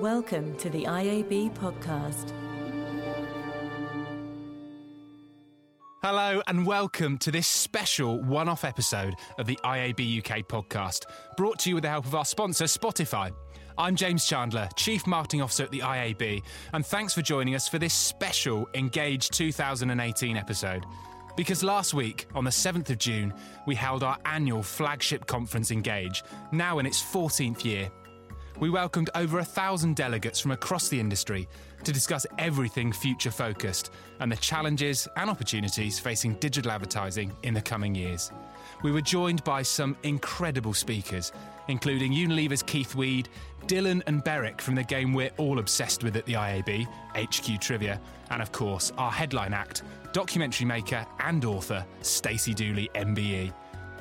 Welcome to the IAB podcast. Hello and welcome to this special one off episode of the IAB UK podcast, brought to you with the help of our sponsor, Spotify. I'm James Chandler, Chief Marketing Officer at the IAB, and thanks for joining us for this special Engage 2018 episode. Because last week, on the 7th of June, we held our annual flagship conference Engage, now in its 14th year. We welcomed over a thousand delegates from across the industry to discuss everything future focused and the challenges and opportunities facing digital advertising in the coming years. We were joined by some incredible speakers, including Unilever's Keith Weed, Dylan and Beric from the game we're all obsessed with at the IAB, HQ Trivia, and of course, our headline act, documentary maker and author, Stacey Dooley, MBE.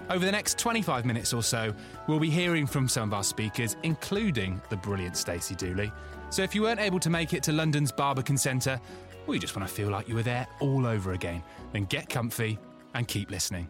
Over the next 25 minutes or so, we'll be hearing from some of our speakers, including the brilliant Stacey Dooley. So if you weren't able to make it to London's Barbican Centre, or you just want to feel like you were there all over again, then get comfy and keep listening.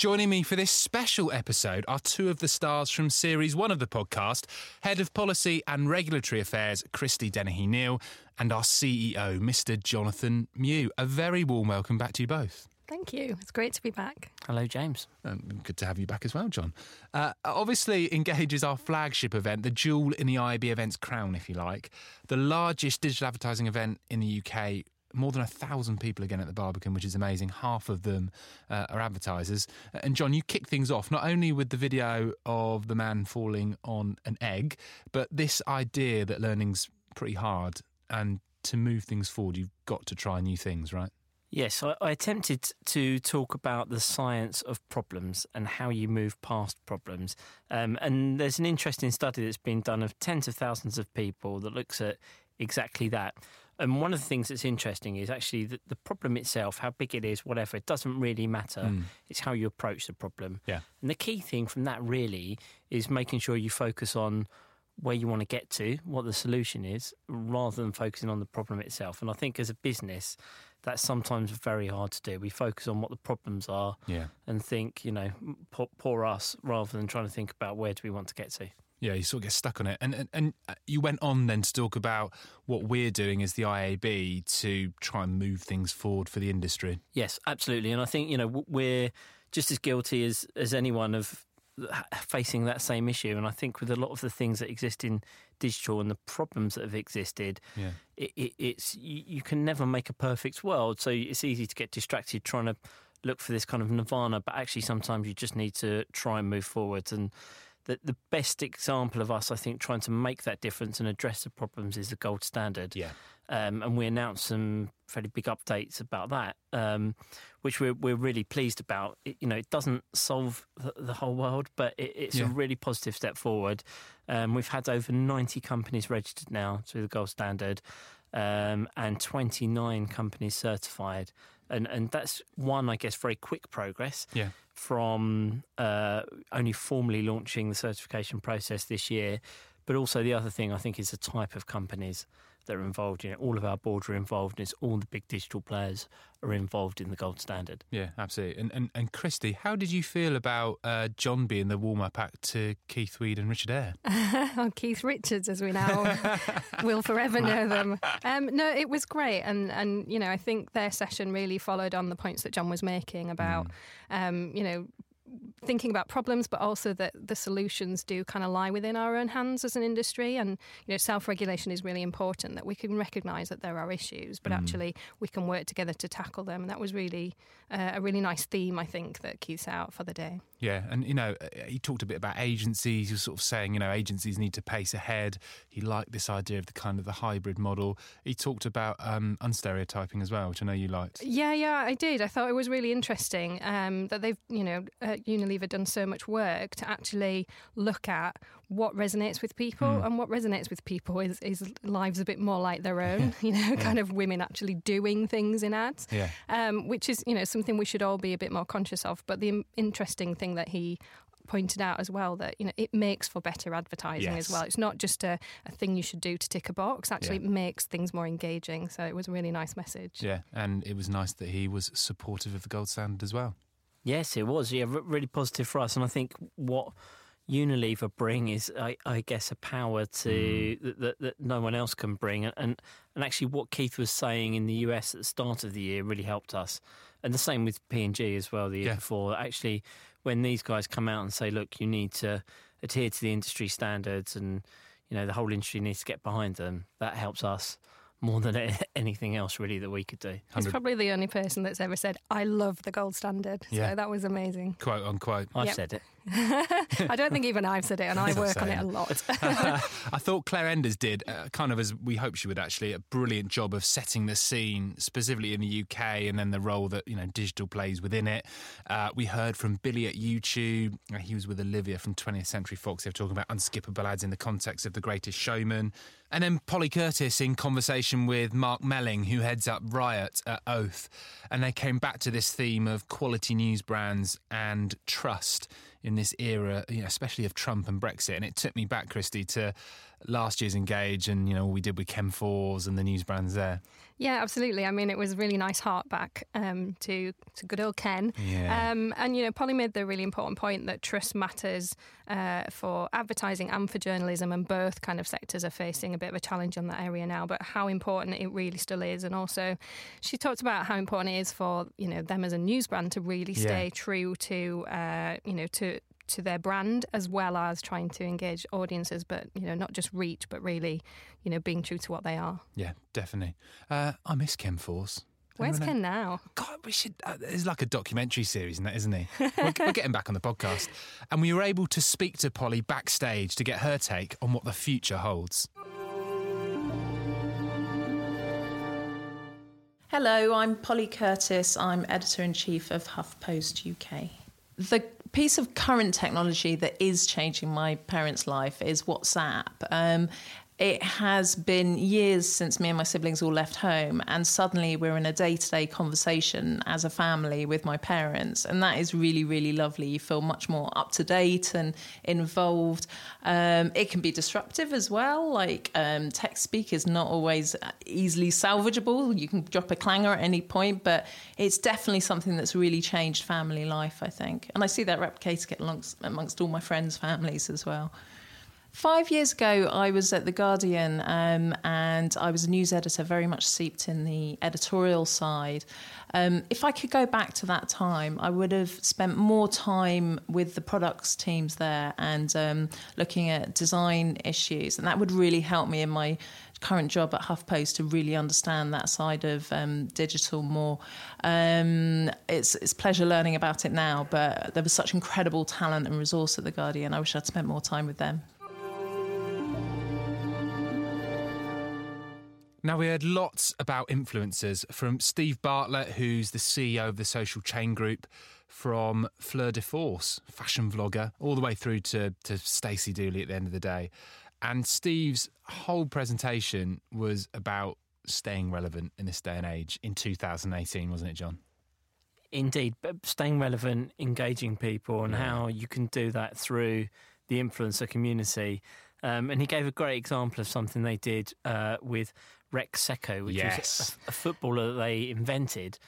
Joining me for this special episode are two of the stars from series one of the podcast Head of Policy and Regulatory Affairs, Christie Dennehy Neil, and our CEO, Mr. Jonathan Mew. A very warm welcome back to you both. Thank you. It's great to be back. Hello, James. Um, good to have you back as well, Jon. Uh, obviously, Engage is our flagship event, the jewel in the IAB event's crown, if you like. The largest digital advertising event in the UK more than a thousand people again at the Barbican, which is amazing. Half of them uh, are advertisers. And Jon, you kick things off not only with the video of the man falling on an egg, but this idea that learning's pretty hard and to move things forward, you've got to try new things, right? Yes, I, I attempted to talk about the science of problems and how you move past problems. Um, and there's an interesting study that's been done of tens of thousands of people that looks at exactly that. And one of the things that's interesting is actually the, the problem itself, how big it is, whatever, it doesn't really matter. Mm. It's how you approach the problem. Yeah. And the key thing from that really is making sure you focus on where you want to get to, what the solution is, rather than focusing on the problem itself. And I think as a business, that's sometimes very hard to do. We focus on what the problems are yeah. and think, you know, poor, poor us, rather than trying to think about where do we want to get to. Yeah, you sort of get stuck on it. And, and, and uh, you went on then to talk about what we're doing as the IAB to try and move things forward for the industry. Yes, absolutely. And I think, you know, we're just as guilty as, as anyone of facing that same issue. And I think with a lot of the things that exist in digital and the problems that have existed, yeah. it, it, it's you, you, can never make a perfect world. So it's easy to get distracted trying to look for this kind of nirvana. But actually, sometimes you just need to try and move forward. And the, the best example of us, I think, trying to make that difference and address the problems is the gold standard. Yeah. Um, and we announced some fairly big updates about that, um, which we're, we're really pleased about. It, you know, it doesn't solve the, the whole world, but it, it's yeah. a really positive step forward. Um, we've had over 90 companies registered now to the gold standard um, and 29 companies certified. And, and that's one, I guess, very quick progress yeah. from uh, only formally launching the certification process this year. But also, the other thing I think is the type of companies that are involved in it. All of our board are involved in it. All the big digital players are involved in the gold standard. Yeah, absolutely. And and, and Christie, how did you feel about uh, Jon being the warm up act to Keith Weed and Richard Eyre? oh, Keith Richards, as we now will forever know them. Um, no, it was great, and and you know I think their session really followed on the points that Jon was making about mm. um, you know thinking about problems, but also that the solutions do kind of lie within our own hands as an industry. And you know, self-regulation is really important. That we can recognise that there are issues, but mm. actually we can work together to tackle them. And that was really uh, a really nice theme, I think, that Keith's out for the day. Yeah, and you know, he talked a bit about agencies. He was sort of saying, you know, agencies need to pace ahead. He liked this idea of the kind of the hybrid model. He talked about um, unstereotyping as well, which I know you liked. Yeah, yeah, I did. I thought it was really interesting um, that they've, you know, uh, Unilever done so much work to actually look at what resonates with people, mm. and what resonates with people is, is lives a bit more like their own. you know, yeah. kind of women actually doing things in ads, yeah. um, which is you know something we should all be a bit more conscious of. But the interesting thing that he pointed out as well that you know it makes for better advertising yes. as well. It's not just a, a, thing you should do to tick a box. Actually, yeah. it makes things more engaging. So it was a really nice message. Yeah, and it was nice that he was supportive of the gold standard as well. Yes, it was. Yeah, really positive for us. And I think what Unilever bring is, I, I guess, a power to mm. that, that, no one else can bring. And and actually, what Keith was saying in the US at the start of the year really helped us. And the same with P and G as well the year yeah. before. Actually, when these guys come out and say, "Look, you need to adhere to the industry standards," and you know the whole industry needs to get behind them, that helps us more than anything else really that we could do. He's probably the only person that's ever said, "I love the gold standard." Yeah. So that was amazing. Quote unquote. I've yep. said it. I don't think even I've said it, and I work on it a lot. I thought Claire Enders did, uh, kind of as we hoped she would actually, a brilliant job of setting the scene, specifically in the UK, and then the role that you know digital plays within it. Uh, we heard from Billy at YouTube. Uh, he was with Olivia from 20th Century Fox. They were talking about unskippable ads in the context of The Greatest Showman. And then Polly Curtis in conversation with Mark Melling, who heads up RYOT at Oath. And they came back to this theme of quality news brands and trust in this era, you know, especially of Trump and Brexit. And it took me back, Christie, to last year's Engage and, you know, what we did with Ken Force and the news brands there. Yeah, absolutely. I mean, it was really nice heart back um, to, to good old Ken. Yeah. Um, and, you know, Polly made the really important point that trust matters uh, for advertising and for journalism, and both kind of sectors are facing a bit of a challenge on that area now, but how important it really still is. And also, she talked about how important it is for, you know, them as a news brand to really stay yeah. true to, uh, you know, to to their brand as well as trying to engage audiences, but you know, not just reach, but really, you know, being true to what they are. Yeah, definitely. Uh, I miss Ken Force. Where's Ken now? God, we should. Uh, there's like a documentary series in that, isn't he? we're, we're getting back on the podcast, and we were able to speak to Polly backstage to get her take on what the future holds. Hello, I'm Polly Curtis. I'm editor in chief of HuffPost UK. The piece of current technology that is changing my parents' life is WhatsApp. Um, it has been years since me and my siblings all left home, and suddenly we're in a day to day conversation as a family with my parents. And that is really, really lovely. You feel much more up to date and involved. Um, it can be disruptive as well. Like um, text speak is not always easily salvageable. You can drop a clanger at any point, but it's definitely something that's really changed family life, I think. And I see that replicated amongst, amongst all my friends' families as well. Five years ago, I was at The Guardian um, and I was a news editor, very much seeped in the editorial side. Um, if I could go back to that time, I would have spent more time with the products teams there and um, looking at design issues. And that would really help me in my current job at HuffPost to really understand that side of um, digital more. Um, it's it's pleasure learning about it now, but there was such incredible talent and resource at the Guardian. I wish I'd spent more time with them. Now, we heard lots about influencers from Steve Bartlett, who's the CEO of the social chain group, from Fleur de Force, fashion vlogger, all the way through to, to Stacey Dooley at the end of the day. And Steve's whole presentation was about staying relevant in this day and age in 2018, wasn't it, Jon? Indeed, but staying relevant, engaging people, and yeah. how you can do that through the influencer community. Um, and he gave a great example of something they did uh, with Rex Seco, which yes. was a, a, footballer that they invented,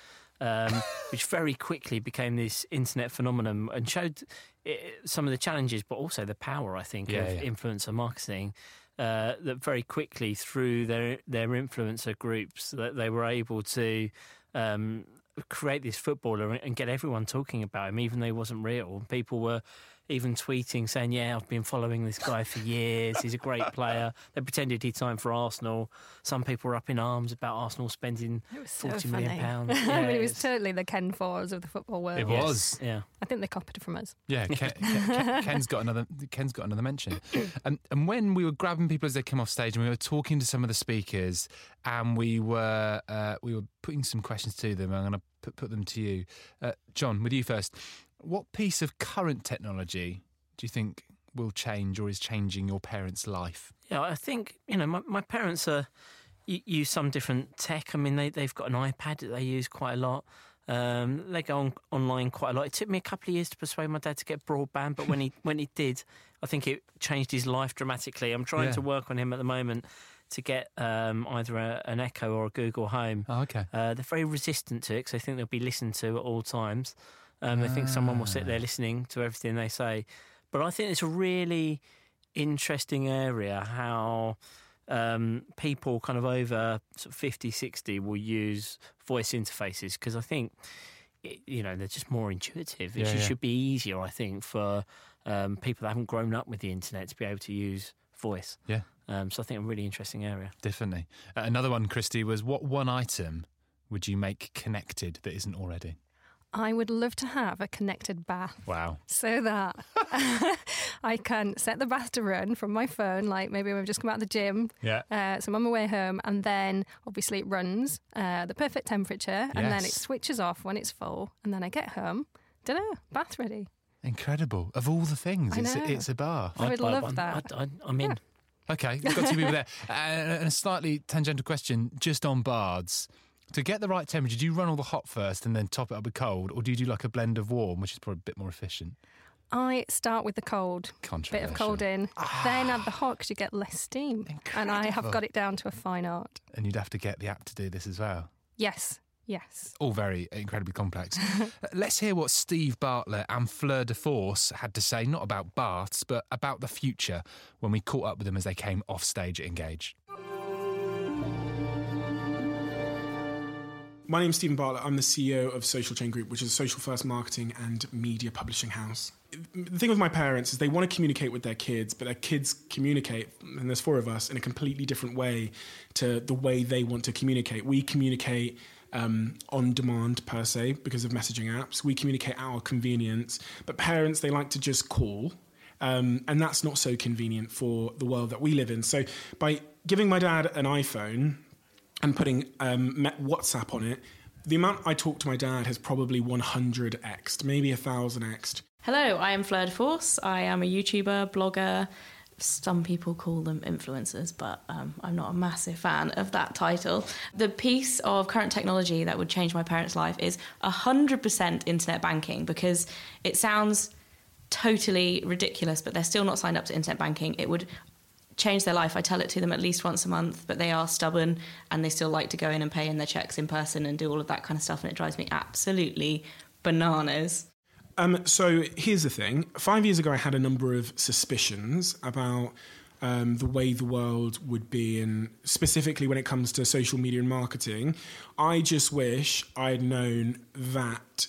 um, which very quickly became this internet phenomenon and showed it, some of the challenges, but also the power, I think, yeah, of yeah. influencer marketing. Uh, that very quickly through their their influencer groups that they were able to um, create this footballer and get everyone talking about him, even though he wasn't real. People were even tweeting saying, "Yeah, I've been following this guy for years. He's a great player." They pretended he'd signed for Arsenal. Some people were up in arms about Arsenal spending so forty funny. million pounds. Yeah, I mean, it was totally the Ken Force of the football world. It was, yeah. I think they copied it from us. Yeah, Ken, has got another. Ken's got another mention. And, and when we were grabbing people as they came off stage, and we were talking to some of the speakers, and we were uh, we were putting some questions to them. I'm going to put, put them to you, uh, Jon. With you first. What piece of current technology do you think will change or is changing your parents' life? Yeah, I think, you know, my, my parents are use some different tech. I mean, they, they've got an iPad that they use quite a lot. Um, they go on, online quite a lot. It took me a couple of years to persuade my dad to get broadband, but when he when he did, I think it changed his life dramatically. I'm trying yeah. to work on him at the moment to get um, either a, an Echo or a Google Home. Oh, okay. Uh, they're very resistant to it because they think they'll be listened to at all times. Um, I think someone will sit there listening to everything they say. But I think it's a really interesting area how um, people kind of over sort of 50, 60 will use voice interfaces because I think, you know, they're just more intuitive. It Yeah, should, yeah. should be easier, I think, for um, people that haven't grown up with the internet to be able to use voice. Yeah, Um, so I think a really interesting area. definitely. Uh, another one, Christie, was what one item would you make connected that isn't already? I would love to have a connected bath Wow. so that I can set the bath to run from my phone, like maybe when I've just come out of the gym. Yeah. Uh, so I'm on my way home, and then obviously it runs uh, the perfect temperature, and then it switches off when it's full, and then I get home. Don't know, bath ready. Incredible. Of all the things, it's, know. it's a bath. I would buy love one. that. I'd, I'd, I'm in. Okay, we've got two people there. Uh, and a slightly tangential question just on bards. To get the right temperature, do you run all the hot first and then top it up with cold, or do you do like a blend of warm, which is probably a bit more efficient? I start with the cold, bit of cold in, then add the hot because you get less steam. And I have got it down to a fine art. And you'd have to get the app to do this as well. Yes, yes. All very incredibly complex. Let's hear what Steve Bartlett and Fleur de Force had to say, not about baths, but about the future when we caught up with them as they came off stage at Engage. My name's Stephen Bartlett. I'm the CEO of Social Chain Group, which is a social first marketing and media publishing house. The thing with my parents is they want to communicate with their kids, but their kids communicate, and there's four of us, in a completely different way to the way they want to communicate. We communicate um, on demand per se because of messaging apps. We communicate at our convenience, but parents, they like to just call. Um, and that's not so convenient for the world that we live in. So by giving my dad an iPhone, and putting um, WhatsApp on it, the amount I talk to my dad has probably 100xed, maybe 1000xed. Hello, I am Fleur de Force. I am a YouTuber, blogger. Some people call them influencers, but um, I'm not a massive fan of that title. The piece of current technology that would change my parents' life is 100% internet banking because it sounds totally ridiculous, but they're still not signed up to internet banking. It would change their life. I tell it to them at least once a month, but they are stubborn and they still like to go in and pay in their checks in person and do all of that kind of stuff, and it drives me absolutely bananas. Um, so here's the thing. Five years ago, I had a number of suspicions about um, the way the world would be, and specifically when it comes to social media and marketing. I just wish I'd known that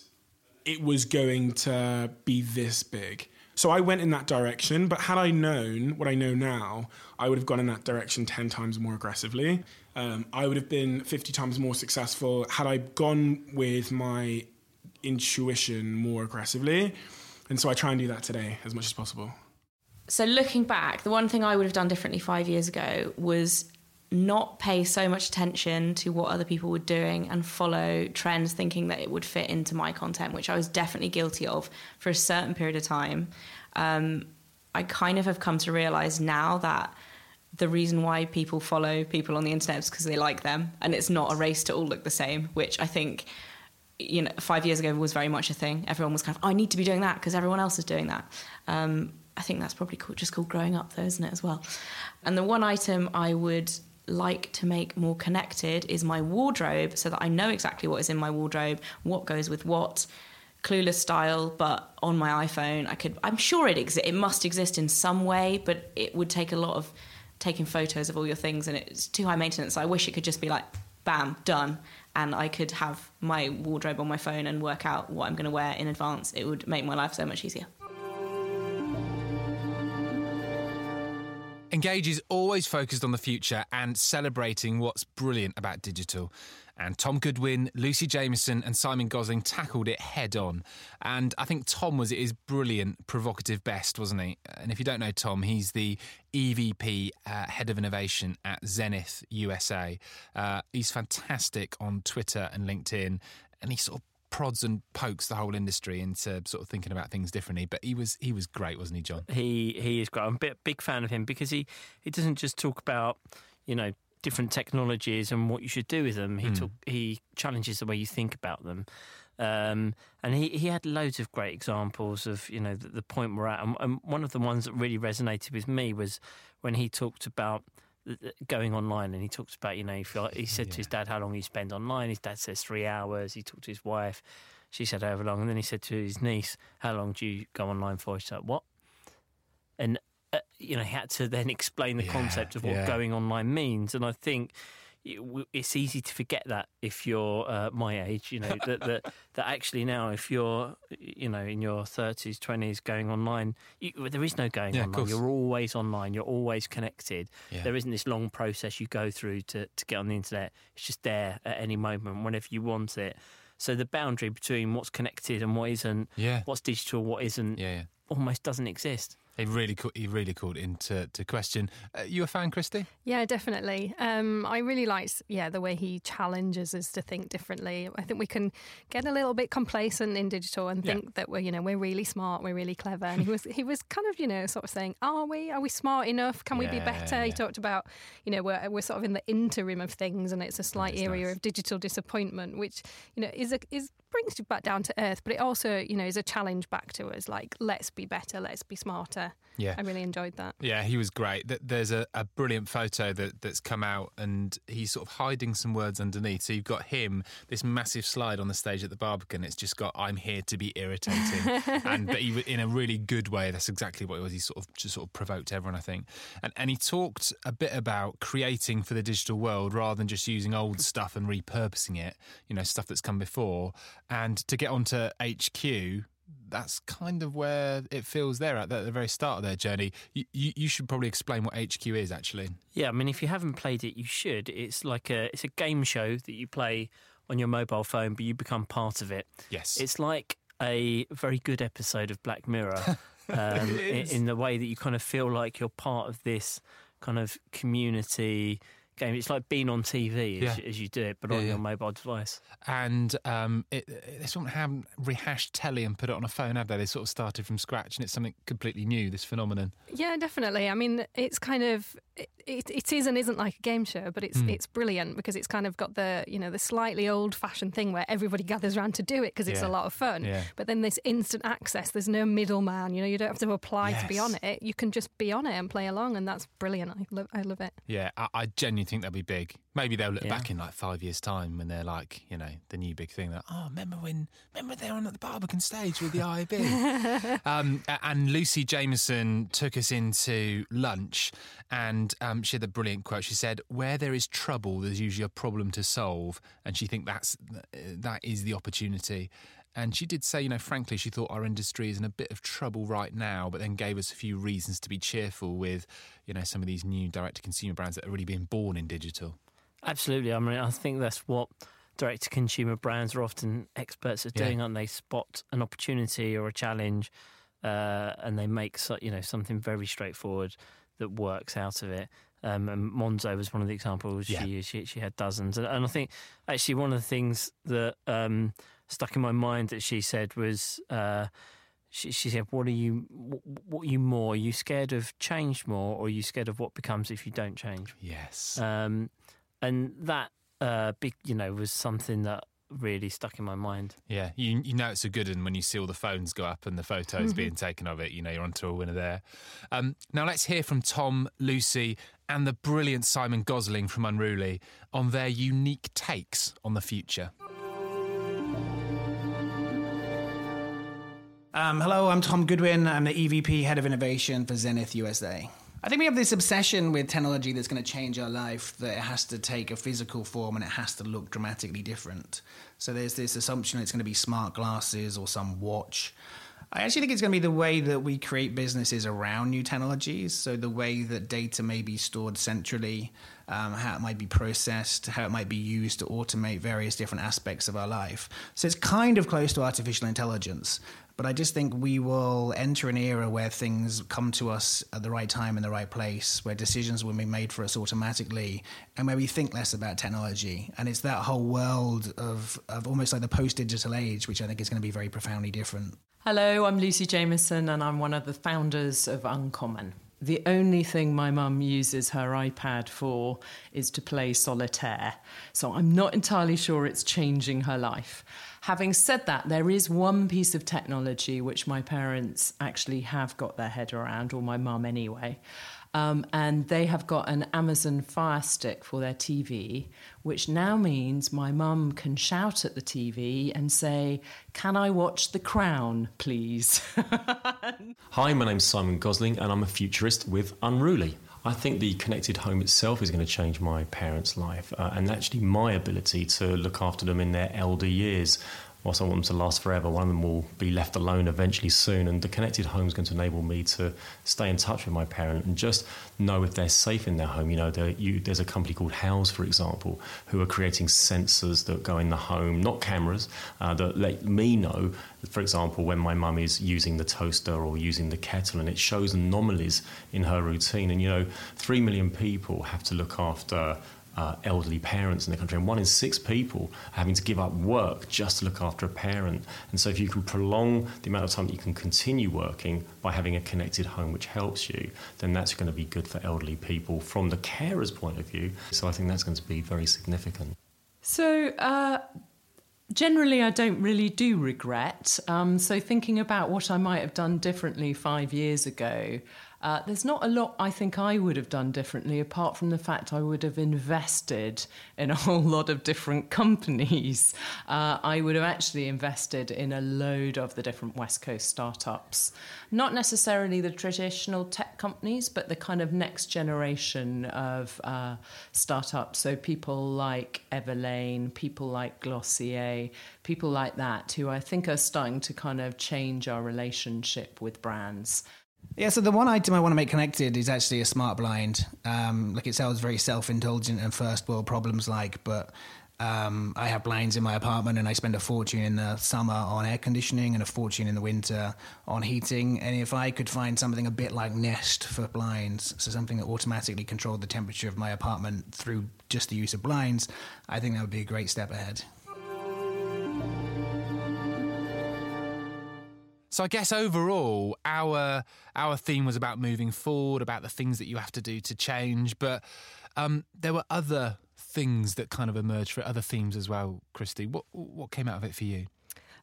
it was going to be this big. So I went in that direction, but had I known what I know now, I would have gone in that direction 10 times more aggressively. Um, I would have been 50 times more successful had I gone with my intuition more aggressively. And so I try and do that today as much as possible. So looking back, the one thing I would have done differently five years ago was not pay so much attention to what other people were doing and follow trends thinking that it would fit into my content, which I was definitely guilty of for a certain period of time. Um, I kind of have come to realize now that the reason why people follow people on the internet is because they like them and it's not a race to all look the same, which I think you know five years ago was very much a thing. Everyone was kind of, oh, I need to be doing that because everyone else is doing that. Um, I think that's probably just called growing up, though, isn't it, as well? And the one item I would like to make more connected is my wardrobe so that I know exactly what is in my wardrobe, what goes with what. Clueless style, but on my iPhone, I could. I'm sure it exists. It must exist in some way, but it would take a lot of taking photos of all your things, and it's too high maintenance. So I wish it could just be like, bam, done, and I could have my wardrobe on my phone and work out what I'm going to wear in advance. It would make my life so much easier. Engage is always focused on the future and celebrating what's brilliant about digital. And Tom Goodwin, Lucy Jameson, and Simon Gosling tackled it head on. And I think Tom was at his brilliant, provocative best, wasn't he? And if you don't know Tom, he's the EVP, uh, head of innovation at Zenith USA. Uh, he's fantastic on Twitter and LinkedIn, and he sort of prods and pokes the whole industry into sort of thinking about things differently. But he was he was great, wasn't he, Jon? He he is great. I'm a bit, big fan of him because he, he doesn't just talk about you know different technologies and what you should do with them. He Mm. talk, he challenges the way you think about them. Um, and he, he had loads of great examples of you know the, the point we're at. And, and one of the ones that really resonated with me was when he talked about going online and he talked about you know he, said to his dad how long he spend online his dad says three hours he talked to his wife She said, however long. And then he said to his niece, How long do you go online for? She said, What? And, uh, you know, he had to then explain the Yeah, concept of what yeah. going online means. And I think it's easy to forget that if you're uh, my age, you know, that, that that actually now, if you're, you know, in your thirties, twenties, going online, you, there is no going Yeah, online. You're always online. You're always connected. Yeah. There isn't this long process you go through to to get on the internet. It's just there at any moment, whenever you want it. So the boundary between what's connected and what isn't, Yeah. what's digital, what isn't, yeah. almost doesn't exist. He really, ca- he really called into to question. Uh, you a fan, Christie? Yeah, definitely. Um, I really liked, yeah, the way he challenges us to think differently. I think we can get a little bit complacent in digital and Yeah. think that we're, you know, we're really smart, we're really clever. And he was, he was kind of, you know, sort of saying, "Are we? Are we smart enough? Can we be Yeah, better?" He talked about, you know, we're we're sort of in the interim of things, and it's a slight area nice. of digital disappointment, which you know is a, is brings you back down to earth, but it also, you know, is a challenge back to us. Like, let's be better, let's be smarter. Yeah. I really enjoyed that. Yeah, he was great. There's a, a brilliant photo that, that's come out, and he's sort of hiding some words underneath. So you've got him, this massive slide on the stage at the Barbican. It's just got "I'm here to be irritating," and but he, in a really good way. That's exactly what it was. He sort of just sort of provoked everyone, I think. And and he talked a bit about creating for the digital world rather than just using old stuff and repurposing it. You know, stuff that's come before. And to get onto HQ, that's kind of where it feels they're at, at the very start of their journey. You, you, you should probably explain what HQ is actually. Yeah, I mean, if you haven't played it, you should. It's like a it's a game show that you play on your mobile phone, but you become part of it. Yes. It's like a very good episode of Black Mirror um, in, in the way that you kind of feel like you're part of this kind of community game. It's like being on TV as, Yeah. as you do it, but Yeah, on yeah. your mobile device. and um, it, this one haven't rehashed telly and put it on a phone, have they? They sort of started from scratch, and it's something completely new. This phenomenon. Yeah, definitely. I mean, it's kind of it, it, it is and isn't like a game show, but it's Hmm. it's brilliant because it's kind of got the you know the slightly old fashioned thing where everybody gathers around to do it because it's Yeah. a lot of fun. Yeah. But then this instant access, there's no middleman. You know, you don't have to apply to be on it. You can just be on it and play along, and that's brilliant. I love I love it. Yeah, I, I genuinely think they'll be big. Maybe they'll look Yeah. back in like five years' time when they're like, you know, the new big thing. That oh, remember when? Remember they were on at the Barbican stage with the IAB. um, and Lucy Jameson took us into lunch, and um, she had a brilliant quote. She said, "Where there is trouble, there's usually a problem to solve," and she think that's that is the opportunity. And she did say, you know, frankly, she thought our industry is in a bit of trouble right now, but then gave us a few reasons to be cheerful with, you know, some of these new direct to consumer brands that are really being born in digital. Absolutely. I mean, I think that's what direct to consumer brands are often experts at Yeah. doing, aren't they? Spot an opportunity or a challenge, uh, and they make so, you know something very straightforward that works out of it. Um, and Monzo was one of the examples Yeah. she used. She, she had dozens, and, and I think actually one of the things that um, stuck in my mind that she said was. Uh, she, she said, "What are you? What, what are you more? Are you scared of change more, or are you scared of what becomes if you don't change?" Yes. Um, and that uh, big, you know, was something that really stuck in my mind. yeah, you, you know it's a good one when you see all the phones go up and the photos being taken of it. You know you're onto a winner there. Um, now let's hear from Tom, Lucy, and the brilliant Simon Gosling from Unruly on their unique takes on the future. Um, hello, I'm Tom Goodwin. I'm the EVP Head of Innovation for Zenith USA. I think we have this obsession with technology that's going to change our life, that it has to take a physical form and it has to look dramatically different. So there's this assumption it's going to be smart glasses or some watch. I actually think it's going to be the way that we create businesses around new technologies. So the way that data may be stored centrally, um, how it might be processed, how it might be used to automate various different aspects of our life. So it's kind of close to artificial intelligence. But I just think we will enter an era where things come to us at the right time in the right place, where decisions will be made for us automatically, and where we think less about technology. And it's that whole world of, of almost like the post digital age, which I think is going to be very profoundly different. Hello, I'm Lucy Jameson, and I'm one of the founders of Uncommon. The only thing my mum uses her iPad for is to play solitaire. So I'm not entirely sure it's changing her life. Having said that, there is one piece of technology which my parents actually have got their head around, or my mum anyway. Um, and they have got an Amazon Fire Stick for their TV, which now means my mum can shout at the TV and say, Can I watch The Crown, please? Hi, my name's Simon Gosling, and I'm a futurist with Unruly. I think the connected home itself is going to change my parents' life uh, and actually my ability to look after them in their elder years whilst I want them to last forever, one of them will be left alone eventually soon. And the connected home is going to enable me to stay in touch with my parent and just know if they're safe in their home. You know, you, there's a company called Howz, for example, who are creating sensors that go in the home, not cameras, uh, that let me know, for example, when my mum is using the toaster or using the kettle, and it shows anomalies in her routine. And, you know, three million people have to look after uh, elderly parents in the country, and one in six people are having to give up work just to look after a parent. And so, if you can prolong the amount of time that you can continue working by having a connected home which helps you, then that's going to be good for elderly people from the carer's point of view. So, I think that's going to be very significant. So, uh, generally, I don't really do regret. Um, so, thinking about what I might have done differently five years ago, uh, there's not a lot I think I would have done differently, apart from the fact I would have invested in a whole lot of different companies. Uh, I would have actually invested in a load of the different West Coast startups. Not necessarily the traditional tech companies, but the kind of next generation of uh, startups. So people like Everlane, people like Glossier, people like that, who I think are starting to kind of change our relationship with brands. Yeah, so the one item I want to make connected is actually a smart blind. Um, like it sounds very self-indulgent and first world problems like, but um, I have blinds in my apartment and I spend a fortune in the summer on air conditioning and a fortune in the winter on heating. And if I could find something a bit like Nest for blinds, so something that automatically controlled the temperature of my apartment through just the use of blinds, I think that would be a great step ahead. So I guess overall, our our theme was about moving forward, about the things that you have to do to change. But um, there were other things that kind of emerged for other themes as well. Christie, what what came out of it for you?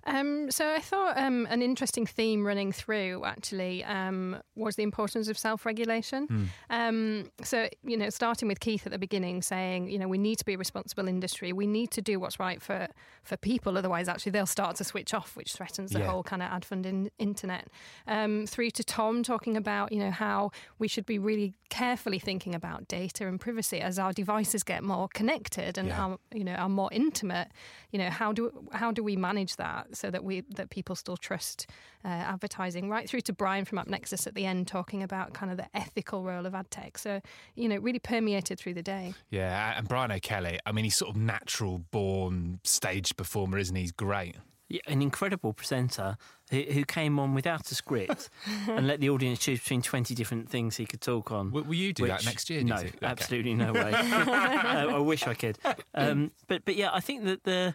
Um, so I thought um, an interesting theme running through actually um, was the importance of self-regulation. Mm. so you know, starting with Keith at the beginning, saying you know we need to be a responsible industry. We need to do what's right for for people. Otherwise, actually, they'll start to switch off, which threatens the yeah. whole kind of ad funding internet. Um, through to Tom talking about you know how we should be really carefully thinking about data and privacy as our devices get more connected and yeah. are, you know are more intimate. You know how do how do we manage that? So that we that people still trust uh, advertising. Right through to Brian from AppNexus at the end talking about kind of the ethical role of ad tech. So you know, really permeated through the day. Yeah, and Brian O'Kelly. I mean, he's sort of natural born stage performer, isn't he? He's great. Yeah, an incredible presenter who, who, came on without a script and let the audience choose between 20 different things he could talk on. Will, will you do which, that next year? No, okay. absolutely no way. uh, I wish I could. Um, but, but yeah, I think that the,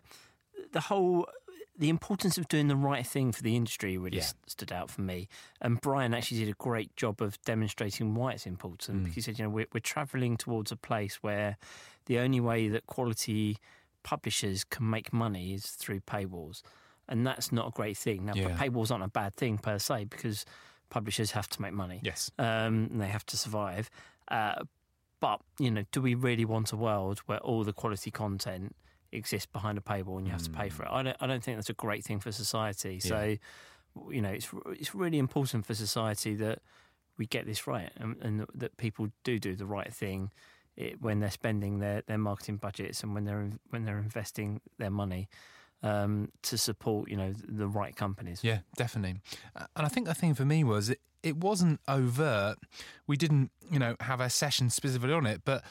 the whole the importance of doing the right thing for the industry really yeah. stood out for me. And Brian actually did a great job of demonstrating why it's important. Mm. Because he said, you know, we're, we're travelling towards a place where the only way that quality publishers can make money is through paywalls. And that's not a great thing. Now, yeah. paywalls aren't a bad thing per se because publishers have to make money. Yes. Um, and they have to survive. Uh, but, you know, do we really want a world where all the quality content exist behind a paywall and you have mm. to pay for it. I don't, I don't think that's a great thing for society. Yeah. So, you know, it's it's really important for society that we get this right and, and that people do do the right thing it, when they're spending their, their marketing budgets and when they're when they're investing their money. Um, to support, you know, the right companies. Yeah, definitely. And I think the thing for me was it, it wasn't overt. We didn't, you know, have a session specifically on it, but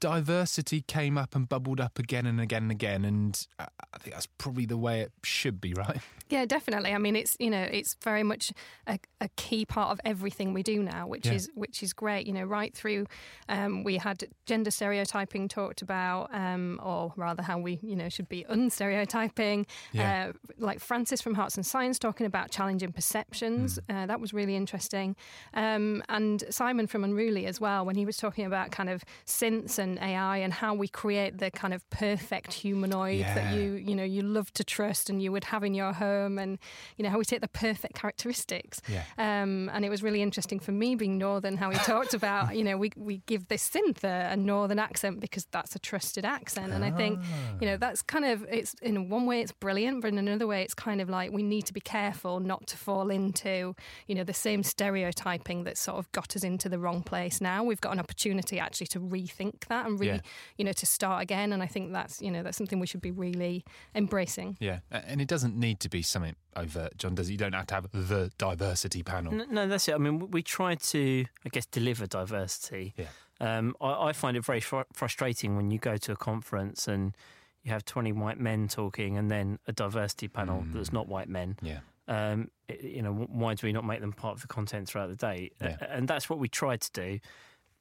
diversity came up and bubbled up again and again and again, and I think that's probably the way it should be, right? Yeah, definitely. I mean, it's you know, it's very much a, a key part of everything we do now, which yeah. is which is great. You know, right through, um, we had gender stereotyping talked about, um, or rather, how we you know should be unstereotyping. Yeah. Uh, like Francis from Hearts and Science talking about challenging perceptions. Mm. Uh, that was really interesting, um, and Simon from Unruly as well when he was talking about kind of synth science and AI and how we create the kind of perfect humanoid yeah. that you you know you love to trust and you would have in your home, and you know how we take the perfect characteristics. Yeah. Um, and it was really interesting for me being northern how he talked about you know we we give this synth a, a northern accent because that's a trusted accent, and I think you know that's kind of it's in one way it's brilliant, but in another way it's kind of like we need to be careful not to fall into you know the same stereotyping that sort of got us into the wrong place. Now we've got an opportunity actually to rethink that and really, yeah. you know, to start again. And I think that's, you know, that's something we should be really embracing. Yeah. And it doesn't need to be something overt, Jon, does it? You don't have to have the diversity panel. No, no that's it. I mean, we try to, I guess, deliver diversity. Yeah. Um, I, I, find it very fr- frustrating when you go to a conference and you have 20 white men talking and then a diversity panel mm. that's not white men. Yeah. Um, you know, why do we not make them part of the content throughout the day? Yeah. And that's what we tried to do.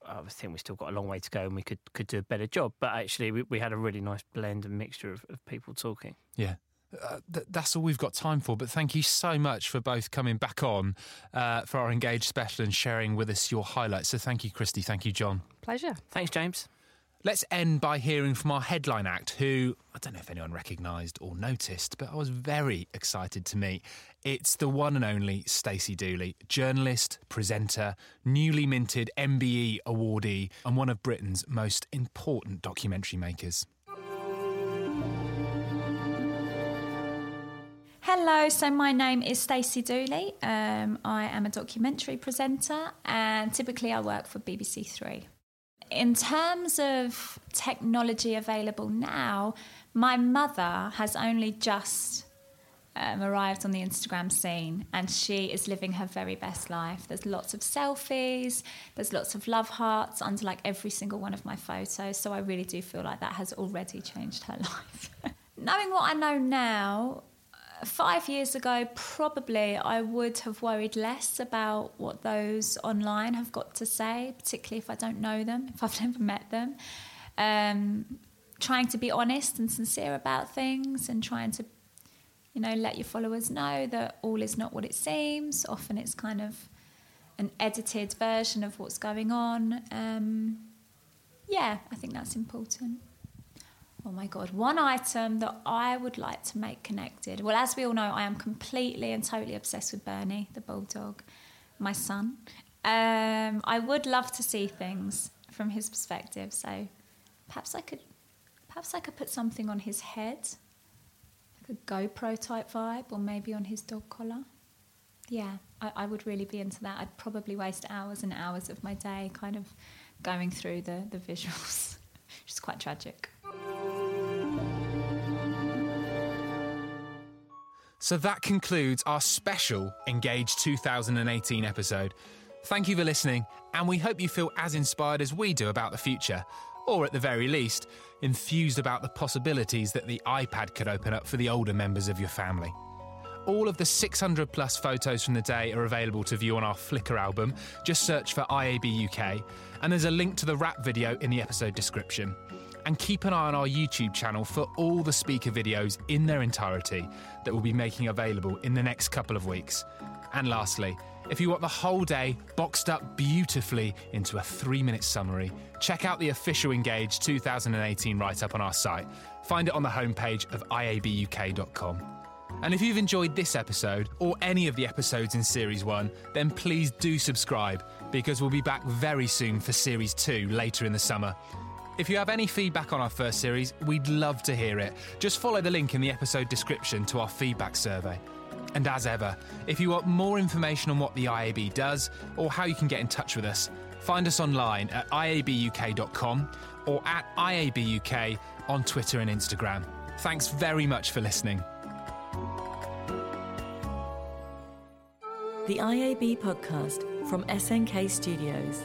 I think we still got a long way to go and we could, could do a better job. But actually, we, we had a really nice blend and mixture of, of people talking. Yeah. Uh, th- that's all we've got time for. But thank you so much for both coming back on uh, for our Engage special and sharing with us your highlights. So thank you, Christie. Thank you, Jon. Pleasure. Thanks, James. Let's end by hearing from our headline act, who I don't know if anyone recognised or noticed, but I was very excited to meet. It's the one and only Stacey Dooley, journalist, presenter, newly minted MBE awardee, and one of Britain's most important documentary makers. Hello, so my name is Stacey Dooley. Um, I am a documentary presenter and typically I work for BBC Three in terms of technology available now, my mother has only just um, arrived on the Instagram scene and she is living her very best life. There's lots of selfies, there's lots of love hearts under like every single one of my photos. So I really do feel like that has already changed her life. Knowing what I know now, five years ago, probably I would have worried less about what those online have got to say, particularly if I don't know them, if I've never met them. Um, trying to be honest and sincere about things and trying to, you know, let your followers know that all is not what it seems. Often it's kind of an edited version of what's going on. Um, yeah, I think that's important. Oh my God, one item that I would like to make connected. Well, as we all know, I am completely and totally obsessed with Bernie, the bulldog, my son. Um, I would love to see things from his perspective. So perhaps I could, perhaps I could put something on his head, like a GoPro type vibe, or maybe on his dog collar. Yeah, I, I would really be into that. I'd probably waste hours and hours of my day kind of going through the, the visuals, which is quite tragic. So that concludes our special Engage 2018 episode. Thank you for listening, and we hope you feel as inspired as we do about the future, or at the very least, enthused about the possibilities that the iPad could open up for the older members of your family. All of the 600 plus photos from the day are available to view on our Flickr album. Just search for IAB UK, and there's a link to the wrap video in the episode description and keep an eye on our YouTube channel for all the speaker videos in their entirety that we'll be making available in the next couple of weeks. And lastly, if you want the whole day boxed up beautifully into a three minute summary, check out the official Engage 2018 write up on our site. Find it on the homepage of iabuk.com. And if you've enjoyed this episode or any of the episodes in Series 1, then please do subscribe because we'll be back very soon for Series 2 later in the summer. If you have any feedback on our first series, we'd love to hear it. Just follow the link in the episode description to our feedback survey. And as ever, if you want more information on what the IAB does or how you can get in touch with us, find us online at iabuk.com or at iabuk on Twitter and Instagram. Thanks very much for listening. The IAB podcast from SNK Studios.